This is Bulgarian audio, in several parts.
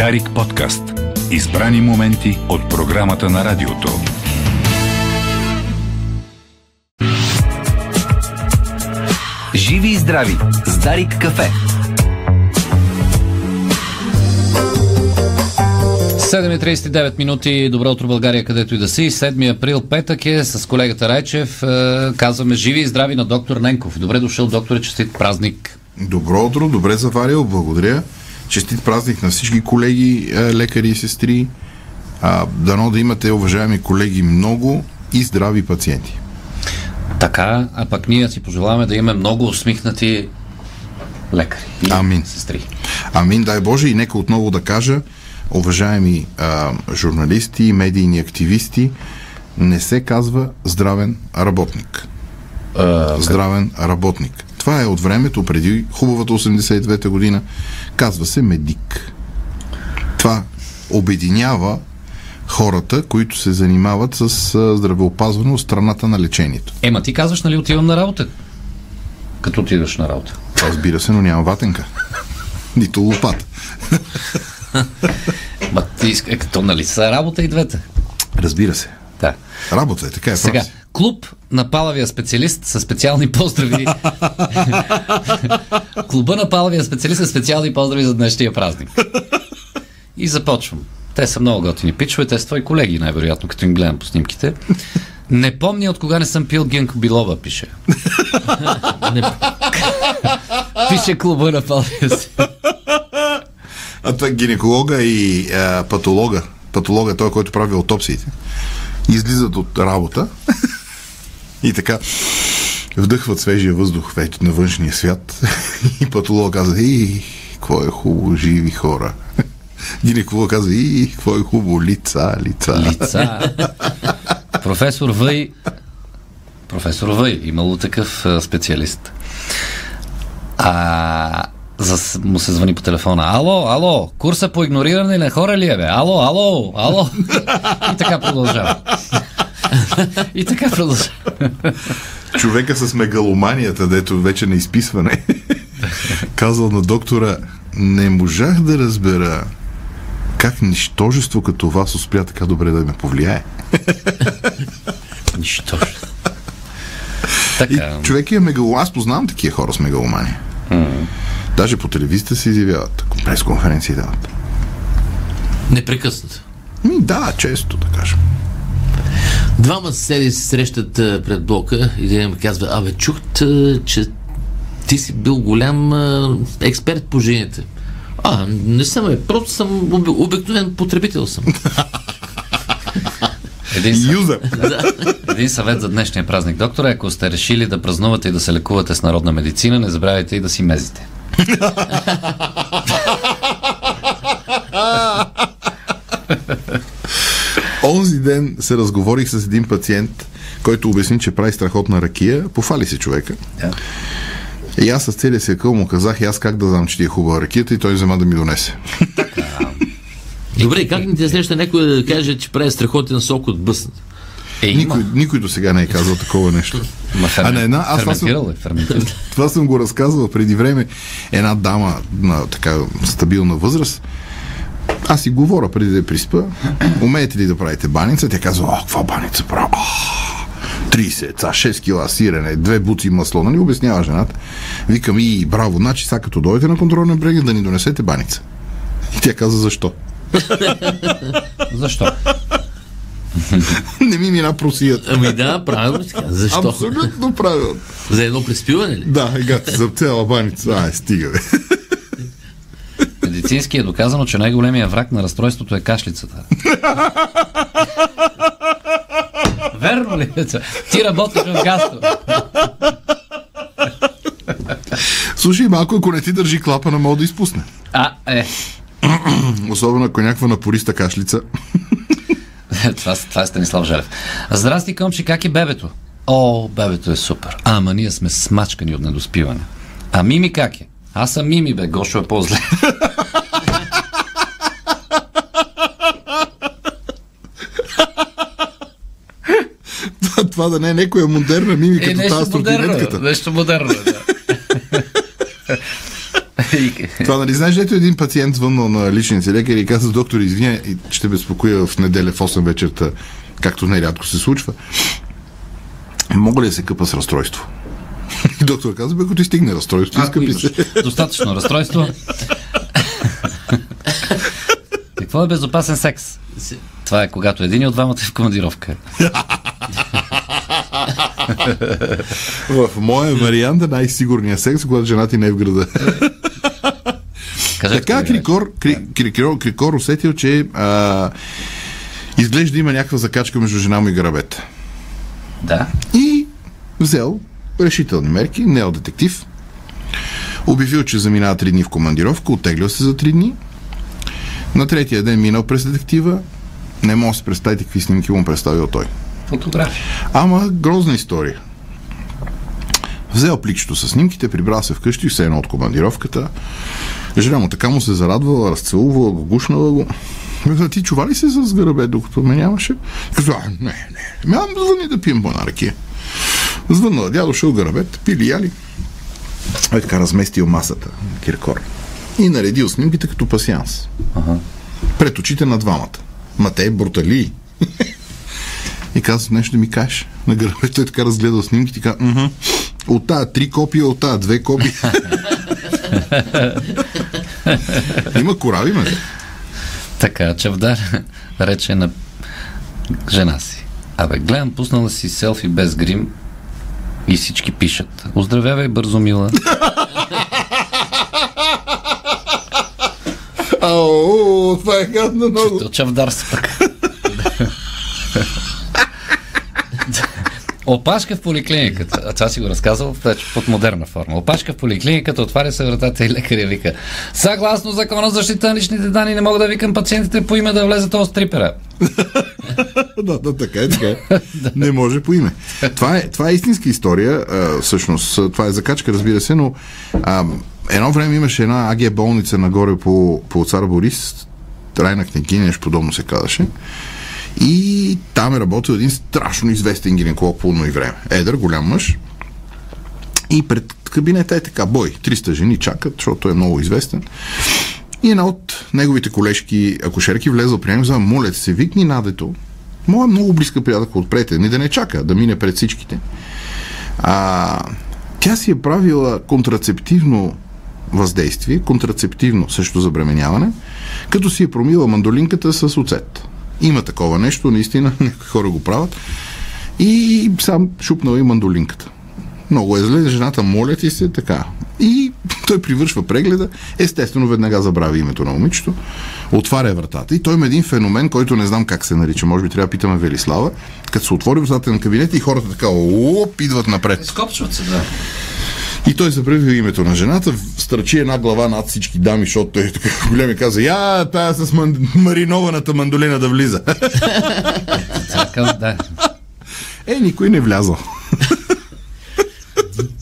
Дарик подкаст. Избрани моменти от програмата на радиото. Живи и здрави с Дарик кафе. 7.39 минути. Добро утро, България, където и да си. 7 април, петък е с колегата Райчев. Е, казваме живи и здрави на доктор Ненков. Добре дошъл, доктор, честит празник. Добро утро, добре заварил, благодаря. Честит празник на всички колеги, е, лекари и сестри. А, дано да имате, уважаеми колеги, много и здрави пациенти. Така, а пък ние си пожелаваме да имаме много усмихнати лекари и Амин. сестри. Амин, дай Боже, и нека отново да кажа, уважаеми а, журналисти и медийни активисти, не се казва здравен работник. здравен работник. Това е от времето преди хубавата 89-та година. Казва се медик. Това обединява хората, които се занимават с здравеопазване от страната на лечението. Ема ти казваш, нали отивам на работа? Като отидеш на работа. Разбира се, но няма ватенка. Нито лопата. Ма ти е, като нали са работа и двете. Разбира се. Да. Работа е, така е. Сега, прав. Клуб на палавия специалист със специални поздрави. Клуба на палавия специалист със специални поздрави за днешния празник. И започвам. Те са много готини пичове, те са твои колеги, най-вероятно, като им гледам по снимките. Не помня от кога не съм пил Генко Билова, пише. Пише клуба на палавия си. А това е гинеколога и а, патолога. Патолога е той, който прави аутопсиите. Излизат от работа и така вдъхват свежия въздух вече на външния свят. И патолог каза, и какво е хубаво, живи хора. Гинеколог каза, и какво е хубаво, лица, лица. Лица. Професор Въй. Професор Въй, имало такъв специалист. А, за, му се звъни по телефона. Ало, ало, курса по игнориране на хора ли е, бе? Ало, ало, ало. И така продължава. И така продължава. Човека с мегаломанията, дето вече на изписване, казал на доктора, не можах да разбера как нищожество като вас успя така добре да ме повлияе. Нищо. И Така. човек е мегаломан. Аз познавам такива хора с мегаломания. Даже по телевизията се изявяват. Пресконференции дават. Непрекъснато. Ми, да, често, да кажем. Двама съседи се срещат а, пред блока и един ми казва, абе, чух, че ти си бил голям а, експерт по жените. А, не съм, бе, просто съм об- обикновен потребител съм. Един, съ... Юзър. Един съвет за днешния празник, доктора. Ако сте решили да празнувате и да се лекувате с народна медицина, не забравяйте и да си мезите. Онзи ден се разговорих с един пациент, който обясни, че прави страхотна ракия. Пофали се човека. Да. И аз с целия си акъл му казах, и аз как да знам, че ти е хубава ракията и той взема да ми донесе. Добре, как не ти среща някой да каже, че прави страхотен сок от бъснат? Е, има. Никой, никой до сега не е казал такова нещо. Ма А на една, аз това съм, е, това съм го разказвал преди време. Една дама на така стабилна възраст. Аз си говоря преди да я приспа. Умеете ли да правите баница? Тя казва, о, каква баница правя? А, 30 яйца, 6 кила сирене, две бути масло. Нали обяснява жената? Викам и браво, значи сега като дойдете на контролен преглед да ни донесете баница. И тя каза, защо? Защо? Не ми мина просията. Ами да, правилно каза. Защо? Абсолютно правилно. За едно приспиване ли? Да, егата за цяла баница. Ай, стига, бе. Медицински е доказано, че най-големия враг на разстройството е кашлицата. Верно ли е? Ти работиш в гастро. Слушай, малко, ако не ти държи клапана, мога да изпусне. А, е. Особено ако е някаква напориста кашлица. това, това е Станислав Желев. Здрасти, Комчи, как е бебето? О, бебето е супер. Ама ние сме смачкани от недоспиване. А Мими как е? Аз съм Мими, бе. Гошо е по-зле. това, да не е някоя модерна мими, като тази модерно. Нещо модерно, е, да. Това, нали знаеш, ето един пациент звъннал на личния си лекар и каза, доктор, извиня, ще безпокоя в неделя в 8 вечерта, както нерядко се случва. Мога ли да се къпа с разстройство? И доктор каза, бе, ако ти стигне разстройство, изкъпи имаш се. достатъчно разстройство. Какво е безопасен секс? Това е когато един от двамата е в командировка. В моя вариант е най-сигурният секс, когато жена ти не е в града. Кажете, Така Крикор, Кри, Крикор, Крикор усетил, че а, изглежда има някаква закачка между жена му и грабета. Да. И взел решителни мерки, нео детектив. Обявил, че заминава три дни в командировка, оттеглял се за три дни. На третия ден минал през детектива. Не може да се представите какви снимки му представил той. Фотография. Ама грозна история. Взел пликчето с снимките, прибрал се вкъщи, все едно от командировката. Жена му така му се зарадвала, разцелувала го, гушнала го. Каза, ти чува ли се с гърбе, докато ме нямаше? Каза, а, не, не. Ами, звъни да пием по една ракия. Звъннала дядо, шъл гърбет, пили, яли. Е така разместил масата, Киркор. И наредил снимките като пасианс. Ага. Пред очите на двамата. Ма те брутали. И казва, нещо да ми кажеш. На гърбе той така разгледал снимките и казва, «Мгм. от тая три копия, от тая две копия. Има корави, ме. Така, Чавдар рече на жена си. Абе, гледам, пуснала си селфи без грим и всички пишат. Оздравявай бързо, мила. Ау, това е гадно много. Чавдар се пък. Опашка в поликлиниката. А това си го разказал под модерна форма. Опашка в поликлиниката, отваря се вратата и лекаря вика. Съгласно закона за защита на личните данни не мога да викам пациентите по име да влезат от стрипера. да, да, така е, така е. Не може по име. Това е, това е истинска история, а, всъщност. Това е закачка, разбира се, но а, едно време имаше една АГ болница нагоре по, по цар Борис, Трайна княгиня, подобно се казваше. И там е работил един страшно известен гинеколог по и време. Едър, голям мъж. И пред кабинета е така, бой, 300 жени чакат, защото е много известен. И една от неговите колежки, акушерки, влезла при него, за моля се, викни надето. Моя много близка приятелка отпрете, не да не чака, да мине пред всичките. А, тя си е правила контрацептивно въздействие, контрацептивно също забременяване, като си е промила мандолинката с оцет. Има такова нещо, наистина, някои хора го правят. И сам шупнал и мандолинката. Много е зле, жената моля ти се така. И той привършва прегледа, естествено веднага забрави името на момичето, отваря вратата и той има един феномен, който не знам как се нарича, може би трябва да питаме Велислава, като се отвори вратата на кабинета и хората така, оп, идват напред. Скопчват се, да. И той забрави името на жената, стръчи една глава над всички дами, защото той е така голям и каза, я, тая с ман... маринованата мандолина да влиза. Да. Е, никой не влязал.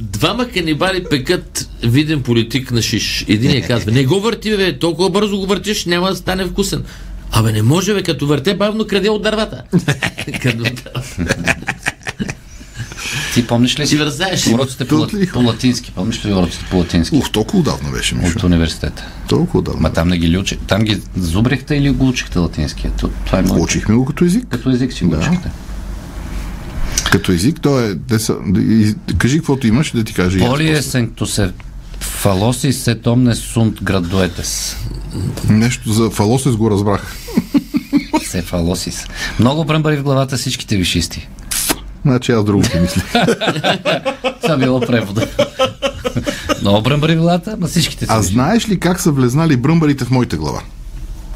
Двама канибали пекат виден политик на шиш. Единият казва, не го върти, бе, толкова бързо го въртиш, няма да стане вкусен. Абе, не може, бе, като върте, бавно краде от дървата. Ти помниш ли Ти си вързаеш. уроците по, по латински? Помниш ли уроците по латински? Ух, толкова отдавна беше, Мишо. От университета. Толкова отдавна. Ма там не ги учи? Там ги зубрихте или го учихте латинския? То- Това е. Учихме го като език. Като език си го Да. учихте. Като език, то е... Де са, да, из, кажи каквото имаш да ти кажа. и аз Поли е сенктусе фалоси се томне сунт градуетес. Нещо за фалосес го разбрах. Се фалосис. Много бръмбари в главата всичките вишисти. Значи аз друго си мисля. Това било превода. Много бръмбари главата, но всичките А си знаеш ли как са влезнали бръмбарите в моята глава?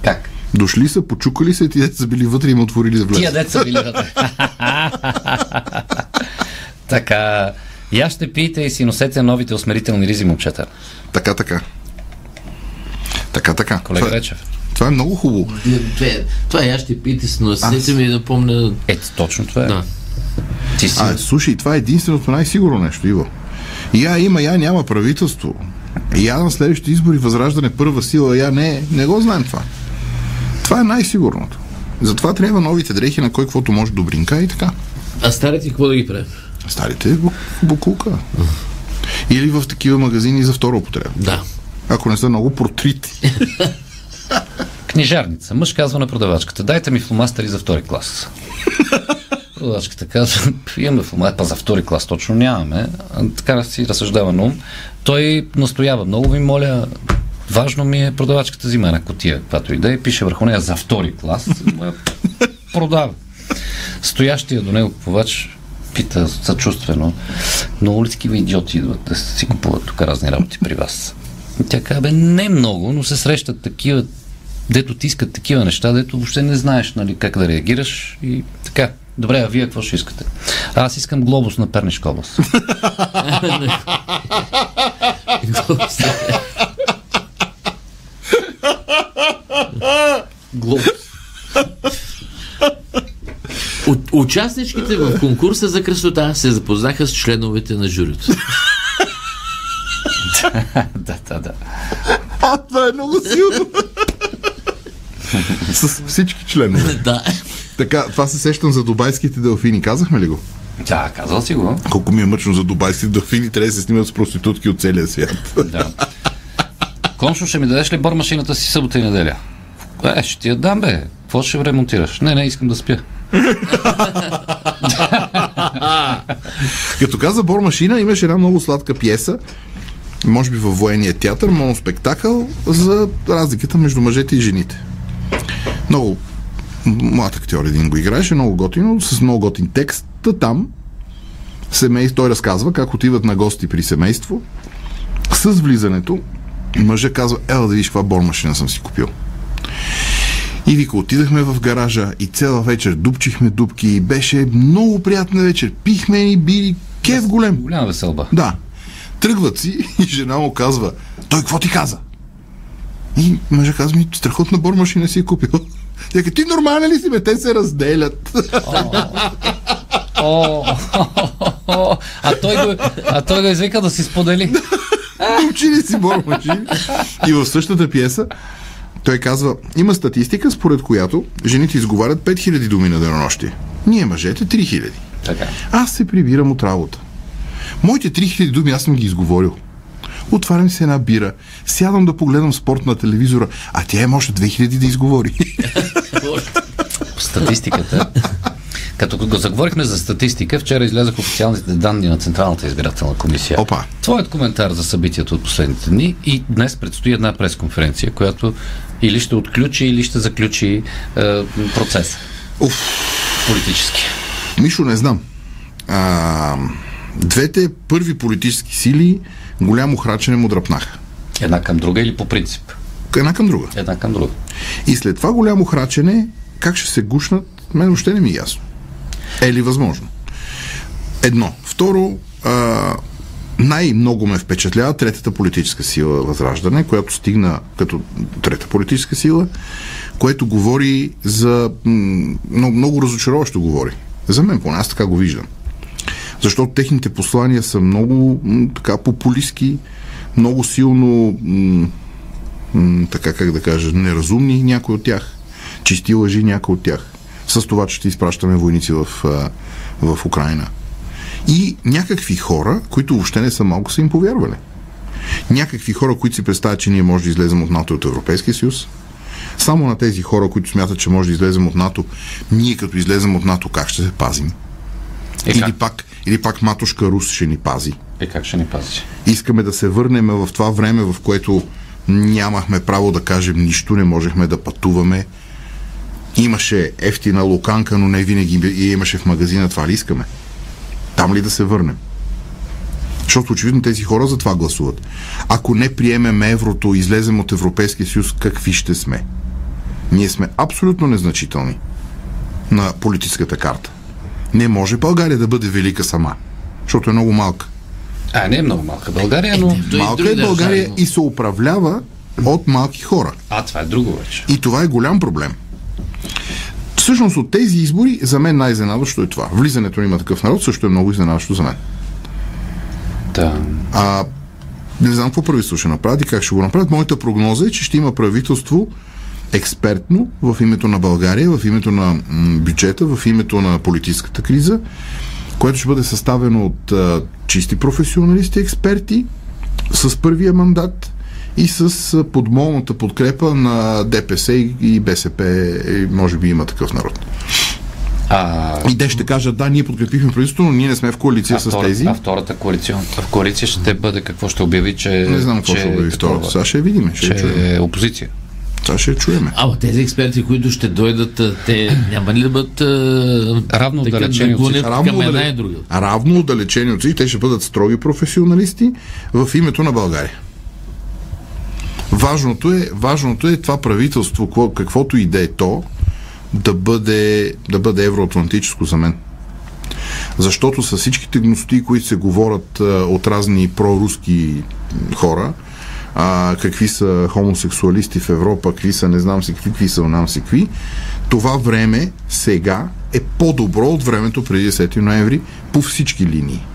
Как? Дошли са, почукали се, ти деца са били вътре и ме отворили да влезат. Тия деца били вътре. така. Я ще пиете и си носете новите усмерителни ризи, момчета. Така, така. Така, така. Колега това, е, Речев. това е много хубаво. Това, това я ще пите с носете ми да помня. Ето, точно това е. Да. Ти си. А, слушай, това е единственото най-сигурно нещо, Иво. Я има, я няма правителство. Я на следващите избори възраждане първа сила, я не. Не го знаем това. Това е най-сигурното. Затова трябва новите дрехи, на кой каквото може добринка и така. А старите какво да ги правим? Старите бу- букулка. Или в такива магазини за втора употреба. Да. Ако не са много протрити. Книжарница. Мъж казва на продавачката, дайте ми фломастери за втори клас. Продавачката казва, имаме фломастери, па за втори клас точно нямаме. Така си разсъждава на ум. Той настоява, много ви моля, важно ми е продавачката взима една котия, каквато и да е, пише върху нея за втори клас, продава. Стоящия до него купувач пита съчувствено, много ли такива идиоти идват да си купуват тук разни работи при вас? Тя казва, бе, не много, но се срещат такива, дето ти искат такива неща, дето въобще не знаеш нали, как да реагираш и така. Добре, а вие какво ще искате? Аз искам глобус на Пернишка област. глобус. От- Участничките в конкурса за красота се запознаха с членовете на журито. да, да, да. А, това е много силно. С всички членове. да. Така, това се сещам за дубайските делфини. Казахме ли го? Да, казал си го. Колко ми е мъчно за дубайските делфини. Трябва да се снимат с проститутки от целия свят. Да. Коншо, ще ми дадеш ли бормашината си събота и неделя? Е, ще ти я дам, бе. Какво ще ремонтираш? Не, не, искам да спя. Като каза Бор машина, имаше една много сладка пиеса, може би във военния театър, моноспектакъл за разликата между мъжете и жените. Много млад актьор един го играеше, много готино, с много готин текст. Та там семейство, той разказва как отиват на гости при семейство. С влизането мъжа казва, ела да видиш каква бормашина съм си купил. И вика, отидахме в гаража и цяла вечер дупчихме дупки и беше много приятна вечер. Пихме и били кев голем. Голяма веселба. Да. Тръгват си и жена му казва, той какво ти каза? И мъжа казва ми, страхотна бормашина си е купил. Яка, ти нормален ли си, бе? Те се разделят. О, а той го, а той го извика да си сподели. Учи ли си бормашини? И в същата пиеса той казва, има статистика, според която жените изговарят 5000 думи на денонощие. Ние мъжете 3000. Така. Аз се прибирам от работа. Моите 3000 думи аз съм ги изговорил. Отварям се една бира, сядам да погледам спорт на телевизора, а тя е може 2000 да изговори. Статистиката. Като го заговорихме за статистика, вчера излязах официалните данни на Централната избирателна комисия. Опа. Твоят коментар за събитията от последните дни и днес предстои една пресконференция, която или ще отключи, или ще заключи е, процеса. Уф, Политически. Мишо, не знам. А, двете първи политически сили голямо храчене му дръпнаха. Една към друга или по принцип? Една към друга. Една към друга. И след това голямо храчене, как ще се гушнат, мен въобще не ми е ясно. Е ли възможно? Едно. Второ, а, най-много ме впечатлява третата политическа сила Възраждане, която стигна като трета политическа сила, което говори за... много, много разочароващо говори. За мен, поне аз така го виждам. Защото техните послания са много така популистски, много силно така как да кажа, неразумни някои от тях, чисти лъжи някои от тях, с това, че ще изпращаме войници в, в Украина. И някакви хора, които въобще не са малко, са им повярвали. Някакви хора, които си представят, че ние може да излезем от НАТО и от Европейския съюз. Само на тези хора, които смятат, че може да излезем от НАТО, ние като излезем от НАТО, как ще се пазим? Е, Или как? пак, или пак матушка Рус ще ни пази. Е, как ще ни пази? Искаме да се върнем в това време, в което нямахме право да кажем нищо, не можехме да пътуваме. Имаше ефтина луканка, но не винаги я имаше в магазина. Това ли искаме? Там ли да се върнем? Защото очевидно тези хора за това гласуват. Ако не приемем еврото, излезем от Европейския съюз, какви ще сме? Ние сме абсолютно незначителни на политическата карта. Не може България да бъде велика сама, защото е много малка. А, не е много малка България, но... И Малка е България и се управлява от малки хора. А, това е друго вече. И това е голям проблем. Всъщност от тези избори, за мен най-изненадващо е това. Влизането на има такъв народ също е много изненадващо за мен. Да. А не знам какво правителство ще направят и как ще го направят. Моята прогноза е, че ще има правителство експертно в името на България, в името на бюджета, в името на политическата криза, което ще бъде съставено от а, чисти професионалисти, експерти с първия мандат и с а, подмолната подкрепа на ДПС и, и БСП, и може би има такъв народ. А, И те ще кажат, да, ние подкрепихме правителството, но ние не сме в коалиция а, с втора, тези. а втората коалиция, в коалиция ще бъде какво ще обяви, че, Не знам какво ще бъде такова, втората. Сега ще видим, ще че е опозиция. Сега ще я чуеме. Ама тези експерти, които ще дойдат, те няма ли да бъдат а, Равно отдалечени от наклонят Равно, към една отдале- и друга? равно отдалечени от всички, те ще бъдат строги професионалисти в името на България. Важното е, важното е това правителство, какво- каквото и да е то, да бъде, да бъде евроатлантическо за мен. Защото с всичките гности, които се говорят от разни проруски хора, а, какви са хомосексуалисти в Европа, какви са не знам си какви, какви са знам си какви, това време сега е по-добро от времето преди 10 ноември по всички линии.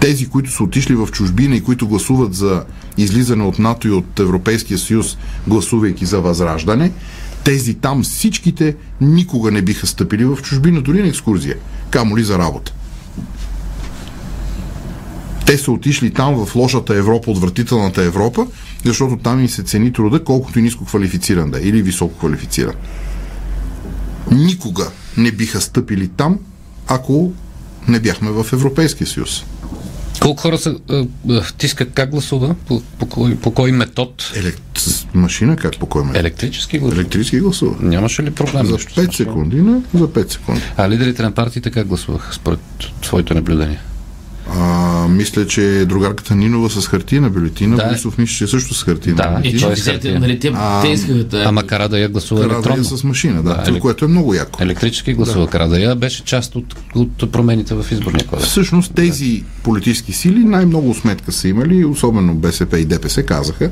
Тези, които са отишли в чужбина и които гласуват за излизане от НАТО и от Европейския съюз, гласувайки за възраждане, тези там всичките никога не биха стъпили в чужбина, дори на екскурзия, камо ли за работа. Те са отишли там в лошата Европа, отвратителната Европа, защото там им се цени труда, колкото и ниско квалифициран да е, или високо квалифициран. Никога не биха стъпили там, ако не бяхме в Европейския съюз. Колко хора са... а, а, Тиска как гласува? По, по, кой, по кой метод? Елект... Машина как по кой ме? Електрически гласува? Електрически гласува. Нямаше ли проблем? За нещо с 5 това? секунди, не? За 5 секунди. А лидерите на партиите как гласуваха според твоите наблюдения? А, мисля, че другарката Нинова с хартина бюлетина, Да. Борисов мисля, че също с хартина Да, бюлетина. че той е офицерите, хартия. нали, те, А, те искаха да... Ама Карадая гласува Карадая електронно. с машина, да, Да, това, елек- което е много яко. Електрически гласува Карадая. Беше част от, от промените в изборния кодекс. Всъщност тези политически сили най-много сметка са имали, особено БСП и ДПС казаха,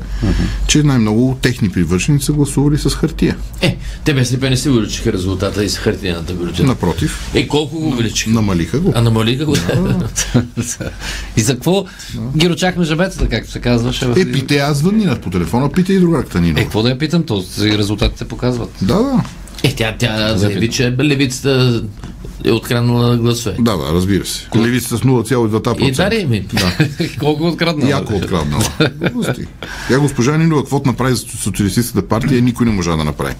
че най-много техни привърженици са гласували с хартия. Е, те БСП не се увеличиха резултата и с хартиената бюлетина. Напротив, Е, колко го увеличиха? намалиха го. А намалиха го? и за какво ги рочахме жабетата, както се казваше? в- Е, пите, аз звъннах по телефона, пита и другарката Нинова. Е, какво да я питам? То и резултатите показват. Да, да. Е, тя, тя заяви, че левицата е откраднала гласове. Да, да, разбира се. Левицата с 0,2%. И дари ми. Колко открадна? Яко откраднала. Тя госпожа Нинова, каквото направи за социалистическата партия, никой не можа да направи.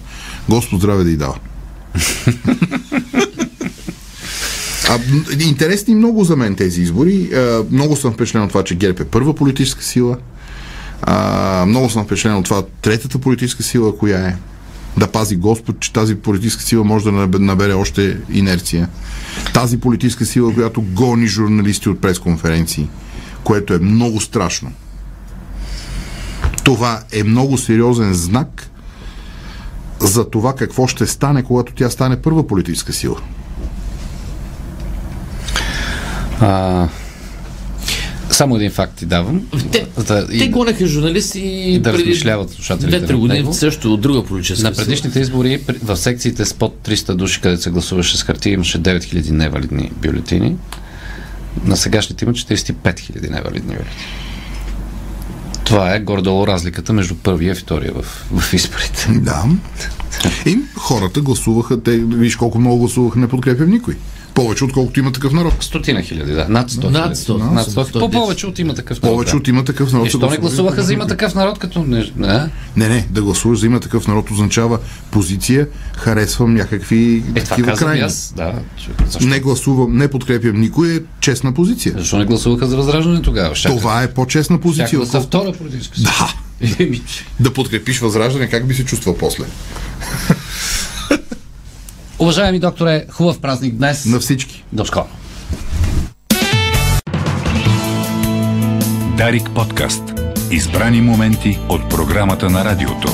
Господ здраве да й дава. А, интересни много за мен тези избори. А, много съм впечатлен от това, че ГЕРБ е първа политическа сила. А, много съм впечатлен от това третата политическа сила, коя е. Да пази Господ, че тази политическа сила може да набе- набере още инерция. Тази политическа сила, която гони журналисти от пресконференции, което е много страшно. Това е много сериозен знак за това какво ще стане, когато тя стане първа политическа сила. А, само един факт ти давам. Те, Да, те гонеха журналисти да преди размишляват слушателите 2-3 над години също от друга политическа На предишните избори в секциите с под 300 души, където се гласуваше с хартия, имаше 9000 невалидни бюлетини. На сегашните има 45 000 невалидни бюлетини. Това е гордо разликата между първия и втория в, в изборите. Да. И хората гласуваха, те, виж колко много гласуваха, не подкрепям никой. Повече, отколкото има такъв народ. Стотина хиляди, да. Над 100 Над хиляди. 100, Над 100. 100. По повече от има такъв народ. Повече да. от има такъв народ. И са що не гласуваха за има такъв народ, като не... не? Не, не, да гласуваш за има такъв народ означава позиция, харесвам някакви Е, такива крайни. аз. Да. Защо? Не гласувам, не подкрепям никой, е честна позиция. Защо не гласуваха за възраждане тогава? Щяха- Това е по-честна позиция. да са отколкото- втора политическа. Да. Да подкрепиш възраждане, как би се чувствал после? Уважаеми докторе, хубав празник днес. На всички. До скоро. Дарик подкаст. Избрани моменти от програмата на радиото.